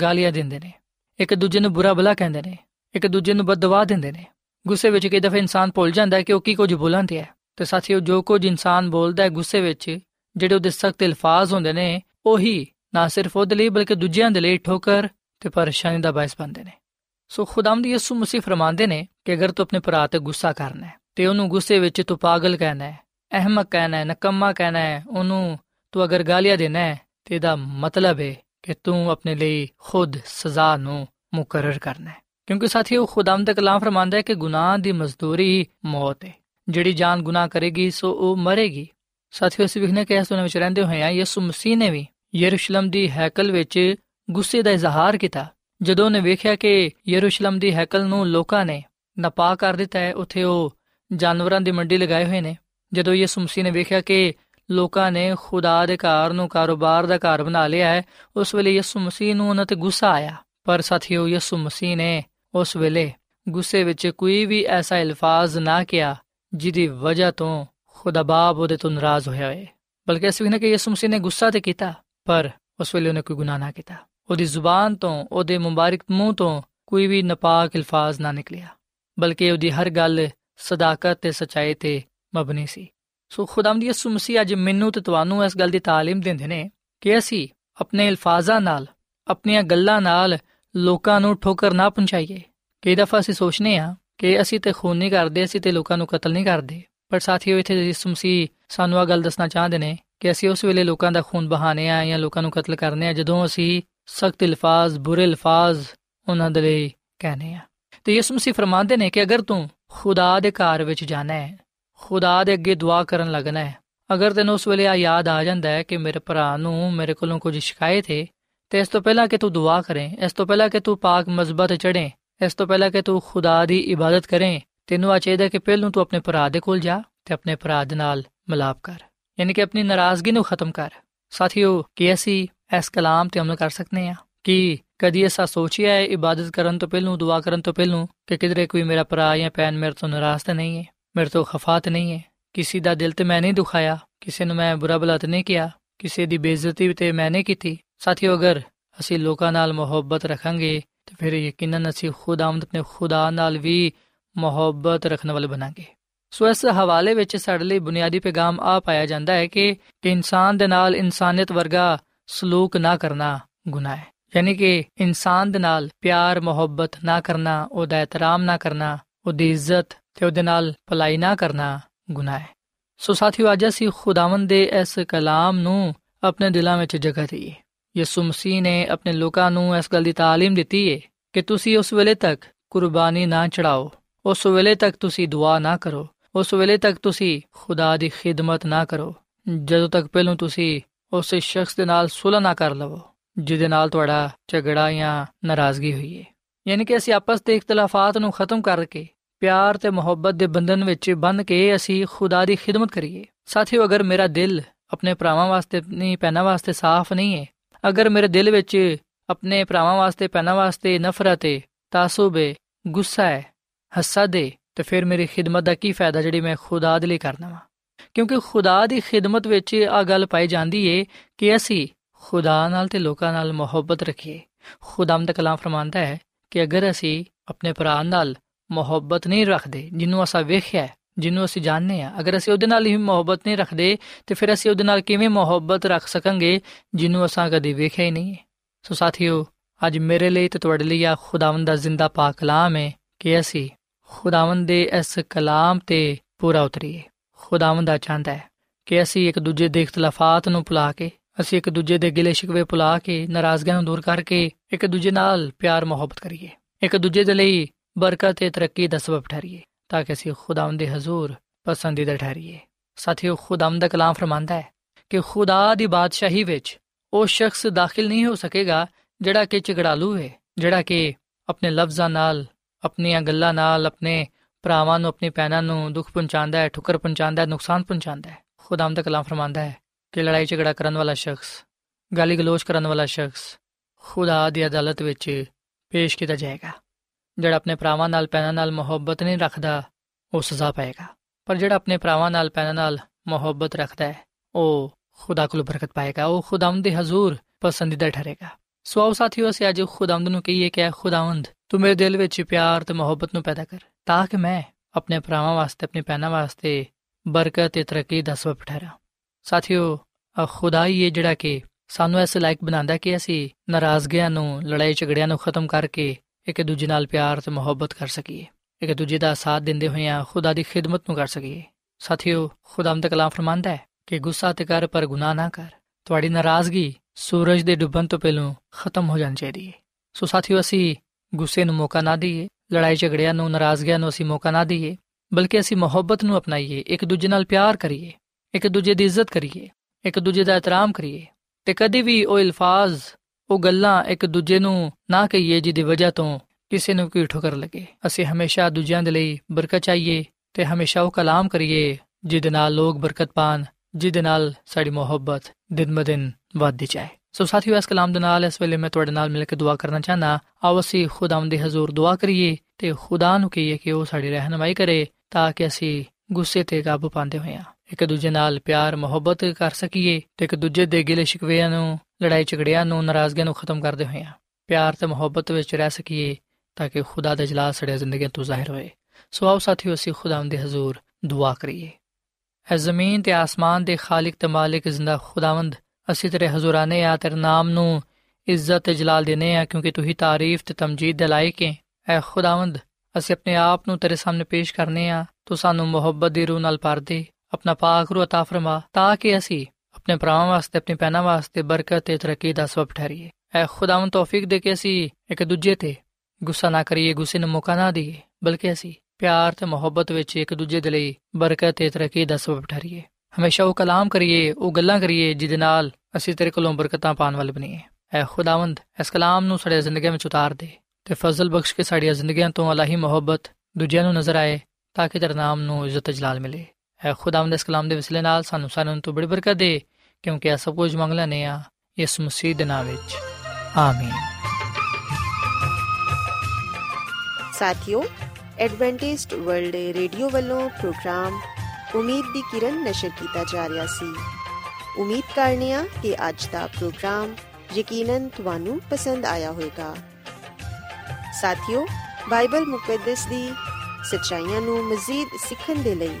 ਗਾਲੀਆਂ ਦਿੰਦੇ ਨੇ। ਇੱਕ ਦੂਜੇ ਨੂੰ ਬੁਰਾ ਭਲਾ ਕਹਿੰਦੇ ਨੇ, ਇੱਕ ਦੂਜੇ ਨੂੰ ਬਦਦੁਆ ਦਿੰਦੇ ਨੇ। ਗੁੱਸੇ ਵਿੱਚ ਕਈ ਦਫੇ ਇਨਸਾਨ ਭੁੱਲ ਜਾਂਦਾ ਹੈ ਕਿ ਉਹ ਕੀ ਕੁਝ ਬੋਲਣ ਹੈ ਤੇ ਸਾਥੀਓ, ਜੋ ਕੁਝ ਇਨਸਾਨ ਬੋਲਦਾ ਹੈ ਗੁੱਸੇ ਵਿੱਚ, ਜਿਹੜੇ ਉਹਦੇ ਸਖਤ ਅਲਫਾਜ਼ ਹੁੰਦੇ ਨੇ, ਉਹੀ ਨਾ ਸਿਰਫ ਉਹਦੇ ਲਈ ਬਲਕਿ ਦੂਜਿਆਂ ਦੇ ਲਈ ਠੋਕਰ ਤੇ ਪਰੇਸ਼ਾਨੀ ਦਾ ਬਾਇਸ ਬਣਦੇ ਨੇ। ਸੋ ਖੁਦਾਮਦ ਯਿਸੂ ਮਸੀਹ ਫਰਮਾਉਂਦੇ ਨੇ ਕਿ ਅਗਰ ਤੂੰ ਆਪਣੇ ਭਰਾ ਤੇ ਗੁੱਸਾ ਕਰਨਾ ਹੈ, ਤੇ ਉਹਨੂੰ ਗੁੱਸੇ ਵਿੱਚ ਤੂੰ ਪਾਗਲ ਕਹਿਣਾ ਹੈ, ਅਹਿਮਕ ਕਹਿਣਾ ਹੈ, ਨਕਮਾ ਕਹਿਣਾ ਹੈ, ਉਹਨੂੰ ਤੂੰ ਅਗਰ ਗਾਲੀਆਂ ਦੇਣਾ ਹੈ, ਤੇ ਇਹਦਾ ਮਤਲਬ ਹੈ ਕਿ ਤੂੰ ਆਪਣੇ ਲਈ ਖੁਦ ਸਜ਼ਾ ਨੂੰ ਮੁਕਰਰ ਕਰਨਾ ਹੈ। ਕਿਉਂਕਿ ਸਾਥੀਓ ਖੁਦਾਮ ਦਾ ਕਲਾਮ ਫਰਮਾਂਦਾ ਹੈ ਕਿ ਗੁਨਾਹ ਦੀ ਮਜ਼ਦੂਰੀ ਮੌਤ ਹੈ। ਜਿਹੜੀ ਜਾਨ ਗੁਨਾਹ ਕਰੇਗੀ, ਸੋ ਉਹ ਮਰੇਗੀ। ਸਾਥੀਓ, ਅਸੀਂ ਵਿਖਨੇ ਕਿ ਇਸ ਦੁਨੀਆਂ ਵਿੱਚ ਰਹਿੰਦੇ ਹੋਏ ਆ ਯਿਸੂ ਮਸੀਹ ਨੇ ਵੀ ਯਰੂਸ਼ਲਮ ਦੀ ਹੈਕਲ ਵਿੱਚ ਗੁੱਸੇ ਦਾ ਇਜ਼ਹਾਰ ਕੀਤਾ। ਜਦੋਂ ਉਹਨੇ ਵੇਖਿਆ ਕਿ ਯਰੂਸ਼ਲਮ ਦੀ ਹੈਕਲ ਨੂੰ ਲੋਕਾਂ ਨੇ ਨਪਾ ਕਰ ਦਿੱਤਾ ਹੈ, ਉੱਥੇ ਉਹ ਜਾਨਵਰਾਂ ਦੀ ਮੰਡੀ ਲਗਾਏ ਹੋਏ ਨੇ। ਜਦੋਂ ਯਿਸੂ ਮਸੀਹ ਨੇ ਵੇਖਿਆ ਕਿ ਲੋਕਾਂ ਨੇ ਖੁਦਾ ਦੇ ਘਰ ਨੂੰ ਕਾਰੋਬਾਰ ਦਾ ਘਰ ਬਣਾ ਲਿਆ ਹੈ। ਉਸ ਵੇਲੇ ਯਿਸੂ ਮਸੀਹ ਨੂੰ ਉਹਨਾਂ ਤੇ ਗੁੱਸਾ ਆਇਆ। ਪਰ ਸਾਥੀਓ, ਯਿਸੂ ਮਸੀਹ ਨੇ ਉਸ ਵੇਲੇ ਗੁੱਸੇ ਵਿੱਚ ਕੋਈ ਵੀ ਐਸਾ ਅਲਫਾਜ਼ ਨਾ ਕਿਹਾ, ਜਿਹਦੀ ਵਜ੍ਹਾ ਤੋਂ ਖੁਦਾ ਬਾਪ ਉਹਦੇ ਤੋਂ ਨਾਰਾਜ਼ ਹੋਇਆ ਹੋਵੇ। ਬਲਕਿ ਇਸ ਵੀ ਕਿ ਯਿਸੂ ਮਸੀਹ ਨੇ ਗੁੱਸਾ ਤੇ ਕੀਤਾ, ਪਰ ਉਸ ਵੇਲੇ ਉਹਨੇ ਕੋਈ ਗੁਨਾਹ ਨਾ ਕੀਤਾ। ਉਹਦੀ ਜ਼ੁਬਾਨ ਤੋਂ, ਉਹਦੇ ਮੁਬਾਰਕ ਮੂੰਹ ਤੋਂ ਕੋਈ ਵੀ ਨਪਾਕ ਅਲਫਾਜ਼ ਨਾ ਨਿਕਲਿਆ। ਬਲਕਿ ਉਹਦੀ ਹਰ ਗੱਲ ਸਦਾਕਤ ਤੇ ਸਚਾਈ ਤੇ ਮਬਨੀ ਸੀ। ਸੋ ਖੁਦਾਮ ਦੀ ਯਿਸੂ ਮਸੀਹ ਅੱਜ ਮੈਨੂੰ ਤੇ ਤੁਹਾਨੂੰ ਇਸ ਗੱਲ ਦੀ ਤਾਲੀਮ ਦਿੰਦੇ ਨੇ ਕਿ ਅਸੀਂ ਆਪਣੇ ਅਲਫਾਜ਼ਾਂ ਨਾਲ, ਆਪਣੀਆਂ ਗੱਲਾਂ ਨਾਲ ਲੋਕਾਂ ਨੂੰ ਠੋਕਰ ਨਾ ਪਹੁੰਚਾਈਏ। ਕਈ ਦਫਾ ਅਸੀਂ ਸੋਚਨੇ ਆ ਕਿ ਅਸੀਂ ਤੇ ਖੂਨ ਨਹੀਂ ਕਰਦੇ, ਅਸੀਂ ਤੇ ਲੋਕਾਂ ਨੂੰ ਕਤਲ ਨਹੀਂ ਕਰਦੇ। ਪਰ ਸਾਥੀਓ, ਇੱਥੇ ਯਿਸੂ ਮਸੀਹ ਸਾਨੂੰ ਆ ਗੱਲ ਦੱਸਣਾ ਚਾਹੁੰਦੇ ਨੇ ਕਿ ਅਸੀਂ ਉਸ ਵੇਲੇ ਲੋਕਾਂ ਦਾ ਖੂਨ ਬਹਾਨੇ ਆ ਜਾਂ ਲੋਕਾਂ ਨੂੰ ਕਤਲ ਕਰਨੇ ਆ ਜਦੋਂ ਅਸੀਂ ਸਖਤ ਅਲਫਾਜ਼, ਬੁਰੇ ਅਲਫਾਜ਼ ਉਹਨਾਂ ਦੇ ਲਈ ਕਹਨੇ ਆ ਤੇ ਯਿਸੂ ਮਸੀਹ ਫਰਮਾਉਂਦੇ ਨੇ ਕਿ ਅਗਰ ਤੂੰ ਖੁਦਾ ਦੇ ਘਰ ਵਿੱਚ ਜਾਣਾ ਹੈ ਖੁਦਾ ਦੇ ਅੱਗੇ ਦੁਆ ਕਰਨ ਲੱਗਣਾ ਹੈ। ਅਗਰ ਤੈਨੂੰ ਉਸ ਵੇਲੇ ਆ ਯਾਦ ਆ ਜਾਂਦਾ ਹੈ ਕਿ ਮੇਰੇ ਭਰਾ ਨੂੰ ਮੇਰੇ ਕੋਲੋਂ ਕੁਝ ਸ਼ਿਕਾਇਤ ਹੈ, ਤੇ ਇਸ ਤੋਂ ਪਹਿਲਾਂ ਕਿ ਤੂੰ ਦੁਆ ਕਰੇ, ਇਸ ਤੋਂ ਪਹਿਲਾਂ ਕਿ ਤੂੰ ਪਾਕ ਮਜ਼ਬਤ ਚੜੇ ਇਸ ਤੋਂ ਪਹਿਲਾਂ ਕਿ ਤੂੰ ਖੁਦਾ ਦੀ ਇਬਾਦਤ ਕਰੇ, ਤੈਨੂੰ ਆ ਚਾਹੀਦਾ ਕਿ ਪਹਿਲਾਂ ਤੂੰ ਆਪਣੇ ਭਰਾ ਦੇ ਕੋਲ ਜਾ ਤੇ ਆਪਣੇ ਭਰਾ ਦੇ ਨਾਲ ਮਿਲਾਪ ਕਰ। ਯਾਨੀ ਕਿ ਆਪਣੀ ਨਾਰਾਜ਼ਗੀ ਨੂੰ ਖਤਮ ਕਰ। ਸਾਥੀਓ, ਕਿ ਅਸੀਂ ਇਸ ਕਲਾਮ ਤੇ ਅਮਲ ਕਰ ਸਕਨੇ ਆ ਕਿ ਕਦੀ ਐਸਾ ਸੋਚਿਆ ਹੈ ਇਬਾਦਤ ਕਰਨ ਤੋਂ ਪਹਿਲਾਂ, ਦੁਆ ਕਰਨ ਤੋਂ ਪਹਿਲਾਂ ਕਿ ਕਿਧਰੇ ਕੋਈ ਮੇਰਾ ਭਰਾ ਜਾਂ ਭੈਣ ਮੇਰੇ ਤੋਂ ਨਾਰਾਜ਼ ਤਾਂ ਨਹੀਂ ਹੈ? ਮੇਰੇ ਤੋਂ ਖਫਾ ਤਾਂ ਨਹੀਂ ਹੈ। ਕਿਸੇ ਦਾ ਦਿਲ ਤੇ ਮੈਂ ਨਹੀਂ ਦੁਖਾਇਆ। ਕਿਸੇ ਨੂੰ ਮੈਂ ਬੁਰਾ ਭਲਾ ਨਹੀਂ ਕੀਤਾ ਕਿਸੇ ਦੀ ਬੇਇੱਜ਼ਤੀ ਤੇ ਮੈਂ ਨਹੀਂ ਕੀਤੀ। ਸਾਥੀਓ, ਅਗਰ ਅਸੀਂ ਲੋਕਾਂ ਨਾਲ ਮੁਹੱਬਤ ਰੱਖਾਂਗੇ, ਤੇ ਫਿਰ ਯਕੀਨਨ ਅਸੀਂ ਖੁਦਾਵੰਦ ਆਪਣੇ ਖੁਦਾ ਨਾਲ ਵੀ ਮੁਹੱਬਤ ਰੱਖਣ ਵਾਲੇ ਬਣਾਂਗੇ। ਸੋ ਇਸ ਹਵਾਲੇ ਵਿੱਚ ਸਾਡੇ ਲਈ ਬੁਨਿਆਦੀ ਪੈਗਾਮ ਆ ਪਾਇਆ ਜਾਂਦਾ ਹੈ ਕਿ ਇਨਸਾਨ ਦੇ ਨਾਲ ਇਨਸਾਨੀਅਤ ਵਰਗਾ ਸਲੂਕ ਨਾ ਕਰਨਾ ਗੁਨਾਹ ਹੈ। ਯਾਨੀ ਕਿ ਇਨਸਾਨ ਦੇ ਨਾਲ ਪਿਆਰ, ਮੁਹੱਬਤ ਨਾ ਕਰਨਾ, ਉਹਦਾ ਇਤਰਾਮ ਨਾ ਕਰਨਾ ਉਹਦੀ ਇੱਜ਼ਤ ਤੇ ਉਹਦੇ ਨਾਲ ਭਲਾਈ ਨਾ ਕਰਨਾ ਗੁਨਾਹ ਹੈ। ਸੋ ਸਾਥੀਓ, ਅੱਜ ਅਸੀਂ ਖੁਦਾਵੰਦ ਦੇ ਇਸ ਕਲਾਮ ਨੂੰ ਆਪਣੇ ਦਿਲਾਂ ਵਿੱਚ ਜਗ੍ਹਾ ਦਈਏ। ਯਿਸੂ ਮਸੀਹ ਨੇ ਆਪਣੇ ਲੋਕਾਂ ਨੂੰ ਇਸ ਗੱਲ ਦੀ ਤਾਲੀਮ ਦਿੱਤੀ ਹੈ ਕਿ ਤੁਸੀਂ ਉਸ ਵੇਲੇ ਤੱਕ ਕੁਰਬਾਨੀ ਨਾ ਚੜਾਓ ਉਸ ਵੇਲੇ ਤੱਕ ਤੁਸੀਂ ਦੁਆ ਨਾ ਕਰੋ, ਉਸ ਵੇਲੇ ਤੱਕ ਤੁਸੀਂ ਖੁਦਾ ਦੀ ਖਿਦਮਤ ਨਾ ਕਰੋ, ਜਦੋਂ ਤੱਕ ਪਹਿਲਾਂ ਤੁਸੀਂ ਉਸ ਸ਼ਖਸ ਦੇ ਨਾਲ ਸੁਲਹ ਨਾ ਕਰ ਲਵੋ, ਜਿਹਦੇ ਨਾਲ ਤੁਹਾਡਾ ਝਗੜਾ ਜਾਂ ਨਾਰਾਜ਼ਗੀ ਹੋਈ ਹੈ ਯਾਨੀ ਕਿ ਅਸੀਂ ਆਪਸ ਦੇ ਇਖਤਲਾਫਾਤ ਨੂੰ ਖਤਮ ਕਰਕੇ ਪਿਆਰ ਤੇ ਮੁਹੱਬਤ ਦੇ ਬੰਧਨ ਵਿੱਚ ਬੰਨ ਕੇ ਅਸੀਂ ਖੁਦਾ ਦੀ ਖਿਦਮਤ ਕਰੀਏ। ਸਾਥੀਓ, ਅਗਰ ਮੇਰਾ ਦਿਲ ਆਪਣੇ ਭਰਾਵਾਂ ਵਾਸਤੇ ਨਹੀਂ ਪੈਣਾ ਵਾਸਤੇ ਸਾਫ਼ ਨਹੀਂ ਹੈ, ਅਗਰ ਮੇਰੇ ਦਿਲ ਵਿੱਚ ਆਪਣੇ ਭਰਾਵਾਂ ਵਾਸਤੇ ਪੈਣਾ ਵਾਸਤੇ ਨਫ਼ਰਤ ਹੈ, ਤਾਸੁਬ ਹੈ, ਗੁੱਸਾ ਹੈ, ਹਸਦ ਹੈ, ਤੇ ਫਿਰ ਮੇਰੀ ਖਿਦਮਤ ਦਾ ਕੀ ਫਾਇਦਾ ਜਿਹੜੀ ਮੈਂ ਖੁਦਾ ਦੇ ਲਈ ਕਰਨਾ ਵਾ? ਕਿਉਂਕਿ ਖੁਦਾ ਦੀ ਖਿਦਮਤ ਵਿੱਚ ਆ ਗੱਲ ਪਾਈ ਜਾਂਦੀ ਏ ਕਿ ਅਸੀਂ ਖੁਦਾ ਨਾਲ ਤੇ ਲੋਕਾਂ ਨਾਲ ਮੁਹੱਬਤ ਰੱਖੀਏ। ਖੁਦਾਮ ਦਾ ਕਲਾਮ ਫਰਮਾਂਦਾ ਹੈ ਕਿ ਅਗਰ ਅਸੀਂ ਆਪਣੇ ਭਰਾ ਨਾਲ ਮੁਹੱਬਤ ਨਹੀਂ ਰੱਖਦੇ, ਜਿਹਨੂੰ ਅਸਾਂ ਵੇਖਿਆ, ਜਿਹਨੂੰ ਅਸੀਂ ਜਾਣਦੇ ਆ ਅਗਰ ਅਸੀਂ ਉਹਦੇ ਨਾਲ ਹੀ ਮੁਹੱਬਤ ਨਹੀਂ ਰੱਖਦੇ, ਤੇ ਫਿਰ ਅਸੀਂ ਉਹਦੇ ਨਾਲ ਕਿਵੇਂ ਮੁਹੱਬਤ ਰੱਖ ਸਕਾਂਗੇ, ਜਿਹਨੂੰ ਅਸਾਂ ਕਦੀ ਵੇਖਿਆ ਹੀ ਨਹੀਂ ਸੋ ਸਾਥੀਓ, ਅੱਜ ਮੇਰੇ ਲਈ ਤੇ ਤੁਹਾਡੇ ਲਈ ਆ ਖੁਦਾਵੰਦ ਦਾ ਜ਼ਿੰਦਾ ਪਾਕ ਕਲਾਮ ਹੈ ਕਿ ਅਸੀਂ ਖੁਦਾਵੰਦ ਦੇ ਇਸ ਕਲਾਮ ਤੇ ਪੂਰਾ ਉਤਰੀਏ। ਖੁਦਾਵੰਦ ਦਾ ਚਾਹੁੰਦਾ ਹੈ ਕਿ ਅਸੀਂ ਇੱਕ ਦੂਜੇ ਦੇ ਇਖਤਲਾਫਾਤ ਨੂੰ ਭੁਲਾ ਕੇ ਅਸੀਂ ਇੱਕ ਦੂਜੇ ਦੇ ਗਿਲੇ ਸ਼ਿਕਵੇ ਭੁਲਾ ਕੇ ਨਾਰਾਜ਼ਗੀਆਂ ਨੂੰ ਦੂਰ ਕਰਕੇ ਇੱਕ ਦੂਜੇ ਨਾਲ ਪਿਆਰ, ਮੁਹੱਬਤ ਕਰੀਏ। ਇੱਕ ਦੂਜੇ ਦੇ ਲਈ ਬਰਕਤ ਤੇ ਤਰੱਕੀ ਦਾ ਸਬਬ ਠਹਿਰੀਏ, ਤਾਂ ਕਿ ਅਸੀਂ ਖੁਦਾਵੰਦ ਦੇ ਹਜ਼ੂਰ ਪਸੰਦੀਦਾ ਠਹਿਰੀਏ। ਸਾਥੀਓ, ਖੁਦਾਵੰਦ ਦਾ ਕਲਾਮ ਫਰਮਾਂਦਾ ਹੈ ਕਿ ਖੁਦਾ ਦੀ ਬਾਦਸ਼ਾਹੀ ਵਿੱਚ ਉਹ ਸ਼ਖਸ ਦਾਖਲ ਨਹੀਂ ਹੋ ਸਕੇਗਾ ਜਿਹੜਾ ਕਿ ਝਗੜਾਲੂ ਹੈ, ਜਿਹੜਾ ਕਿ ਆਪਣੇ ਲਫ਼ਜ਼ਾਂ ਨਾਲ, ਆਪਣੀਆਂ ਗੱਲਾਂ ਨਾਲ, ਆਪਣੇ ਭਰਾਵਾਂ ਨੂੰ, ਆਪਣੀ ਭੈਣਾਂ ਨੂੰ ਦੁੱਖ ਪਹੁੰਚਾਉਂਦਾ ਹੈ, ਠੁਕਰ ਪਹੁੰਚਾਉਂਦਾ ਹੈ, ਨੁਕਸਾਨ ਪਹੁੰਚਾਉਂਦਾ ਹੈ। ਖੁਦਾਮ ਦਾ ਕਲਾਮ ਫਰਮਾਂਦਾ ਹੈ ਕਿ ਲੜਾਈ ਝਗੜਾ ਕਰਨ ਵਾਲਾ ਸ਼ਖਸ, ਗਾਲੀ ਗਲੋਚ ਕਰਨ ਵਾਲਾ ਸ਼ਖਸ ਖੁਦਾ ਦੀ ਅਦਾਲਤ ਵਿੱਚ ਪੇਸ਼ ਕੀਤਾ ਜਾਏਗਾ, ਜਿਹੜਾ ਆਪਣੇ ਭਰਾਵਾਂ ਨਾਲ, ਭੈਣਾਂ ਨਾਲ ਮੁਹੱਬਤ ਨਹੀਂ ਰੱਖਦਾ, ਉਹ ਸਜ਼ਾ ਪਾਏਗਾ। ਪਰ ਜਿਹੜਾ ਆਪਣੇ ਭਰਾਵਾਂ ਨਾਲ, ਭੈਣਾਂ ਨਾਲ ਮੁਹੱਬਤ ਰੱਖਦਾ ਹੈ, ਉਹ ਖੁਦਾ ਕੋਲ ਬਰਕਤ ਪਾਏਗਾ, ਉਹ ਖੁਦਾਵੰਦ ਦੇ ਹਜ਼ੂਰ ਪਸੰਦੀਦਾ ਠਰੇਗਾ ਸੋ ਆਓ ਸਾਥੀਓ, ਅਸੀਂ ਅੱਜ ਖੁਦਾਵੰਦ ਨੂੰ ਕਹੀਏ ਕਿ ਖੁਦਾਵੰਦ, ਤੂੰ ਮੇਰੇ ਦਿਲ ਵਿੱਚ ਪਿਆਰ ਤੇ ਮੁਹੱਬਤ ਨੂੰ ਪੈਦਾ ਕਰ, ਤਾਂ ਕਿ ਮੈਂ ਆਪਣੇ ਭਰਾਵਾਂ ਵਾਸਤੇ ਆਪਣੀ ਭੈਣਾਂ ਵਾਸਤੇ ਬਰਕਤ ਤੇ ਤਰੱਕੀ ਦਾ ਸਬਬ ਠਹਿਰਾਂ। ਸਾਥੀਓ ਖੁਦਾ ਹੀ ਹੈ ਜਿਹੜਾ ਕਿ ਸਾਨੂੰ ਇਸ ਲਾਇਕ ਬਣਾਉਂਦਾ ਕਿ ਅਸੀਂ ਨਾਰਾਜ਼ਗੀਆਂ ਨੂੰ, ਲੜਾਈ ਝਗੜਿਆਂ ਨੂੰ ਖਤਮ ਕਰਕੇ ਇੱਕ ਦੂਜੇ ਨਾਲ ਪਿਆਰ ਤੇ ਮੁਹੱਬਤ ਕਰ ਸਕੀਏ। ਇੱਕ ਦੂਜੇ ਦਾ ਸਾਥ ਦਿੰਦੇ ਹੋਇਆਂ ਖੁਦਾ ਦੀ ਖਿਦਮਤ ਨੂੰ ਕਰ ਸਕੀਏ। ਸਾਥੀਓ ਖੁਦਾਮ ਦਾ ਕਲਾਮ ਫਰਮਾਂਦਾ ਹੈ ਕਿ ਗੁੱਸਾ ਤੇ ਕਰ ਪਰ ਗੁਨਾਹ ਨਾ ਕਰ। ਤੁਹਾਡੀ ਨਾਰਾਜ਼ਗੀ ਸੂਰਜ ਦੇ ਡੁੱਬਣ ਤੋਂ ਪਹਿਲਾਂ ਖਤਮ ਹੋ ਜਾਣੀ ਚਾਹੀਦੀ ਹੈ। ਸੋ ਸਾਥੀਓ, ਅਸੀਂ ਗੁੱਸੇ ਨੂੰ ਮੌਕਾ ਨਾ ਦਈਏ, ਲੜਾਈ ਝਗੜਿਆਂ ਨੂੰ, ਨਾਰਾਜ਼ਗੀਆਂ ਨੂੰ ਅਸੀਂ ਮੌਕਾ ਨਾ ਦਈਏ, ਬਲਕਿ ਅਸੀਂ ਮੁਹੱਬਤ ਨੂੰ ਅਪਣਾਈਏ, ਇੱਕ ਦੂਜੇ ਨਾਲ ਪਿਆਰ ਕਰੀਏ। ਇੱਕ ਦੂਜੇ ਦੀ ਇੱਜ਼ਤ ਕਰੀਏ, ਇੱਕ ਦੂਜੇ ਦਾ ਇਤਰਾਮ ਕਰੀਏ, ਤੇ ਕਦੇ ਵੀ ਉਹ ਅਲਫਾਜ਼ ਉਹ ਗੱਲਾਂ ਇੱਕ ਦੂਜੇ ਨੂੰ ਨਾ ਕਹੀਏ ਜਿਹਦੀ ਵਜ੍ਹਾ ਤੋਂ ਕਿਸੇ ਨੂੰ ਕੋਈ ਠੋਕਰ ਲੱਗੇ। ਅਸੀਂ ਹਮੇਸ਼ਾ ਦੂਜਿਆਂ ਦੇ ਲਈ ਬਰਕਤ ਚਾਹੀਏ ਤੇ ਹਮੇਸ਼ਾ ਉਹ ਕਲਾਮ ਕਰੀਏ ਜਿਹਦੇ ਨਾਲ ਲੋਕ ਬਰਕਤ ਪਾਣ, ਜਿਹਦੇ ਨਾਲ ਸਾਡੀ ਮੁਹੱਬਤ ਦਿਨ ਬਦਿਨ ਵਧਦੀ ਜਾਏ। ਸੋ ਸਾਥੀਓ, ਇਸ ਕਲਾਮ ਦੇ ਨਾਲ ਇਸ ਵੇਲੇ ਮੈਂ ਤੁਹਾਡੇ ਨਾਲ ਮਿਲ ਕੇ ਦੁਆ ਕਰਨਾ ਚਾਹਨਾ ਆਓ ਅਸੀਂ ਖੁਦਾਵੰਦ ਦੇ ਹਜ਼ੂਰ ਦੁਆ ਕਰੀਏ ਤੇ ਖੁਦਾ ਨੂੰ ਕਹੀਏ ਕਿ ਉਹ ਸਾਡੀ ਰਹਿਨਮਾਈ ਕਰੇ ਤਾਂ ਕਿ ਅਸੀਂ ਗੁੱਸੇ ਤੇ ਕਾਬੂ ਪਾਉਂਦੇ ਹੋਈਆਂ ਇੱਕ ਦੂਜੇ ਨਾਲ ਪਿਆਰ, ਮੁਹੱਬਤ ਕਰ ਸਕੀਏ ਤੇ ਇੱਕ ਦੂਜੇ ਦੇ ਗਿਲੇ ਸ਼ਿਕਵਿਆਂ ਨੂੰ, ਲੜਾਈ ਝਗੜਿਆਂ ਨੂੰ, ਨਾਰਾਜ਼ਗੀਆਂ ਨੂੰ ਖਤਮ ਕਰਦੇ ਹੋਈਆਂ ਪਿਆਰ ਤੇ ਮੁਹੱਬਤ ਵਿੱਚ ਰਹਿ ਸਕੀਏ ਤਾਂ ਕਿ ਖੁਦਾ ਦਾ ਜਲਾਲ ਸਾਡੇ ਜ਼ਿੰਦਗੀ ਤੋਂ ਜ਼ਾਹਿਰ ਹੋਏ। ਸੋ ਆਓ ਸਾਥੀਓ, ਅਸੀਂ ਖੁਦਾਵੰਦ ਦੇ ਹਜ਼ੂਰ ਦੁਆ ਕਰੀਏ। ਐ ਜ਼ਮੀਨ ਤੇ ਆਸਮਾਨ ਦੇ ਖਾਲਕ ਤੇ ਮਾਲਿਕ ਜ਼ਿੰਦਾ ਖੁਦਾਵੰਦ, ਅਸੀਂ ਤੇਰੇ ਹਜ਼ੂਰਾਨੇ ਆ, ਤੇਰੇ ਨਾਮ ਨੂੰ ਇੱਜ਼ਤ ਤੇ ਜਲਾਲ ਦੇਨੇ ਆ ਕਿਉਂਕਿ ਤੂੰ ਹੀ ਤਾਰੀਫ ਤੇ ਤਮਜੀਦ ਦੇ ਲਾਇਕ ਹੈ। ਐ ਖੁਦਾਵੰਦ, ਅਸੀਂ ਆਪਣੇ ਆਪ ਨੂੰ ਤੇਰੇ ਸਾਹਮਣੇ ਪੇਸ਼ ਕਰਨੇ ਆ ਤੂੰ ਸਾਨੂੰ ਮੁਹੱਬਤ ਦੀ ਰੂਹ ਨਾਲ ਭਰ ਦੇ ਆਪਣਾ ਪਾਕ ਰੂਹ عطا ਫਰਮਾ ਤਾਂ ਕਿ ਅਸੀਂ ਆਪਣੇ ਭਰਾਵਾਂ ਵਾਸਤੇ ਆਪਣੇ ਪੈਨਾ ਵਾਸਤੇ ਬਰਕਤ ਤੇ ਤਰੱਕੀ ਦਾ ਸਬਬ ਠਹਿਰੀਏ ਐ ਖੁਦਾਵੰਦ ਤੌਫੀਕ ਦੇ ਕੇ ਅਸੀਂ ਇੱਕ ਦੂਜੇ ਤੇ ਗੁੱਸਾ ਨਾ ਕਰੀਏ ਗੁੱਸੇ ਨੂੰ ਮੌਕਾ ਨਾ ਦਈਏ ਬਲਕਿ ਅਸੀਂ ਪਿਆਰ ਤੇ ਮੁਹੱਬਤ ਵਿੱਚ ਇੱਕ ਦੂਜੇ ਦੇ ਲਈ ਬਰਕਤ ਤੇ ਤਰੱਕੀ ਦਾ ਸਬਬ ਠਹਿਰੀਏ ਹਮੇਸ਼ਾ ਉਹ ਕਲਾਮ ਕਰੀਏ ਉਹ ਗੱਲਾਂ ਕਰੀਏ ਜਿਹਦੇ ਨਾਲ ਅਸੀਂ ਤੇਰੇ ਕੋਲੋਂ ਬਰਕਤਾਂ ਪਾਣ ਵਾਲੇ ਬਣੀਏ ਐ ਖੁਦਾਵੰਦ ਇਸ ਕਲਾਮ ਨੂੰ ਸਾਡੇ ਜ਼ਿੰਦਗੀ ਵਿੱਚ ਉਤਾਰ ਦੇ ਤੇ ਫਜ਼ਲ ਬਖਸ਼ ਕੇ ਸਾਡੀਆਂ ਜ਼ਿੰਦਗੀਆਂ ਤੋਂ ਅਲਾਹੀ ਮੁਹੱਬਤ ਦੂਜਿਆਂ ਨੂੰ ਨਜ਼ਰ ਆਏ ਤਾਂ ਕਿ ਤੇਰੇ ਨਾਮ ਨੂੰ ਇੱਜ਼ਤ ਜਲਾਲ ਮਿਲੇ ਐ ਖੁਦਾਵੰਦ ਇਸ ਕਲਾਮ ਦੇ ਵਸਿਲੇ ਨਾਲ ਸਾਨੂੰ ਸਾਰਿਆਂ ਨੂੰ ਬੜੀ ਬਰਕਤ ਦੇ, ਕਿਉਂਕਿ ਇਹ ਸਭ ਕੁਝ ਮੰਗ ਲੈਨੇ ਆ ਇਸ ਮਸੀਹ ਦੇ ਨਾਮ ਵਿੱਚ। ਆਮੀਨ। ਸਾਥਿਓ ਐਡਵੈਂਟਿਸਟ ਵਰਲਡ ਰੇਡੀਓ ਵੱਲੋਂ ਪ੍ਰੋਗਰਾਮ ਉਮੀਦ ਦੀ ਕਿਰਨ ਨਸ਼ਰ ਕੀਤਾ ਜਾ ਰਿਹਾ ਸੀ। ਉਮੀਦ ਕਰਨੇ ਆ ਕਿ ਅੱਜ ਦਾ ਪ੍ਰੋਗਰਾਮ ਯਕੀਨਨ ਤੁਹਾਨੂੰ ਪਸੰਦ ਆਇਆ ਹੋਵੇਗਾ। ਸਾਥਿਓ ਬਾਈਬਲ ਮੁਕੱਦਸ ਦੀ ਸੱਚਾਈਆਂ ਨੂੰ ਮਜ਼ੀਦ ਸਿੱਖਣ ਦੇ ਲਈ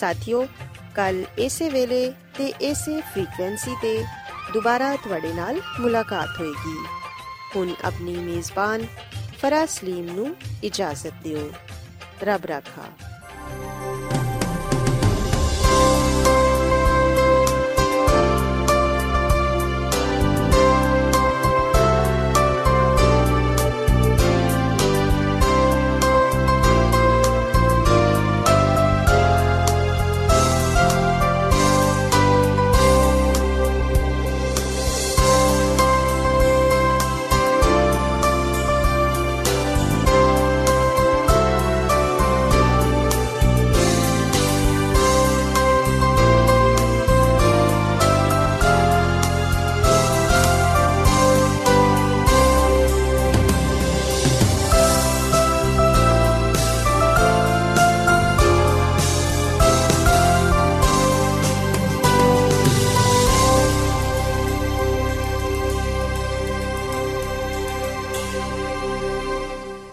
ਸਾਥਿਓ, ਕੱਲ ਇਸੇ ਵੇਲੇ ਤੇ ਇਸੇ ਫ੍ਰੀਕਵੈਂਸੀ ਤੇ ਦੁਬਾਰਾ ਤੁਹਾਡੇ ਨਾਲ ਮੁਲਾਕਾਤ ਹੋਏਗੀ। ਹੁਣ ਆਪਣੀ ਮੇਜ਼ਬਾਨ ਫਰਾਜ਼ ਸਲੀਮ ਨੂੰ ਇਜਾਜ਼ਤ ਦਿਓ। ਰੱਬ ਰਾਖਾ।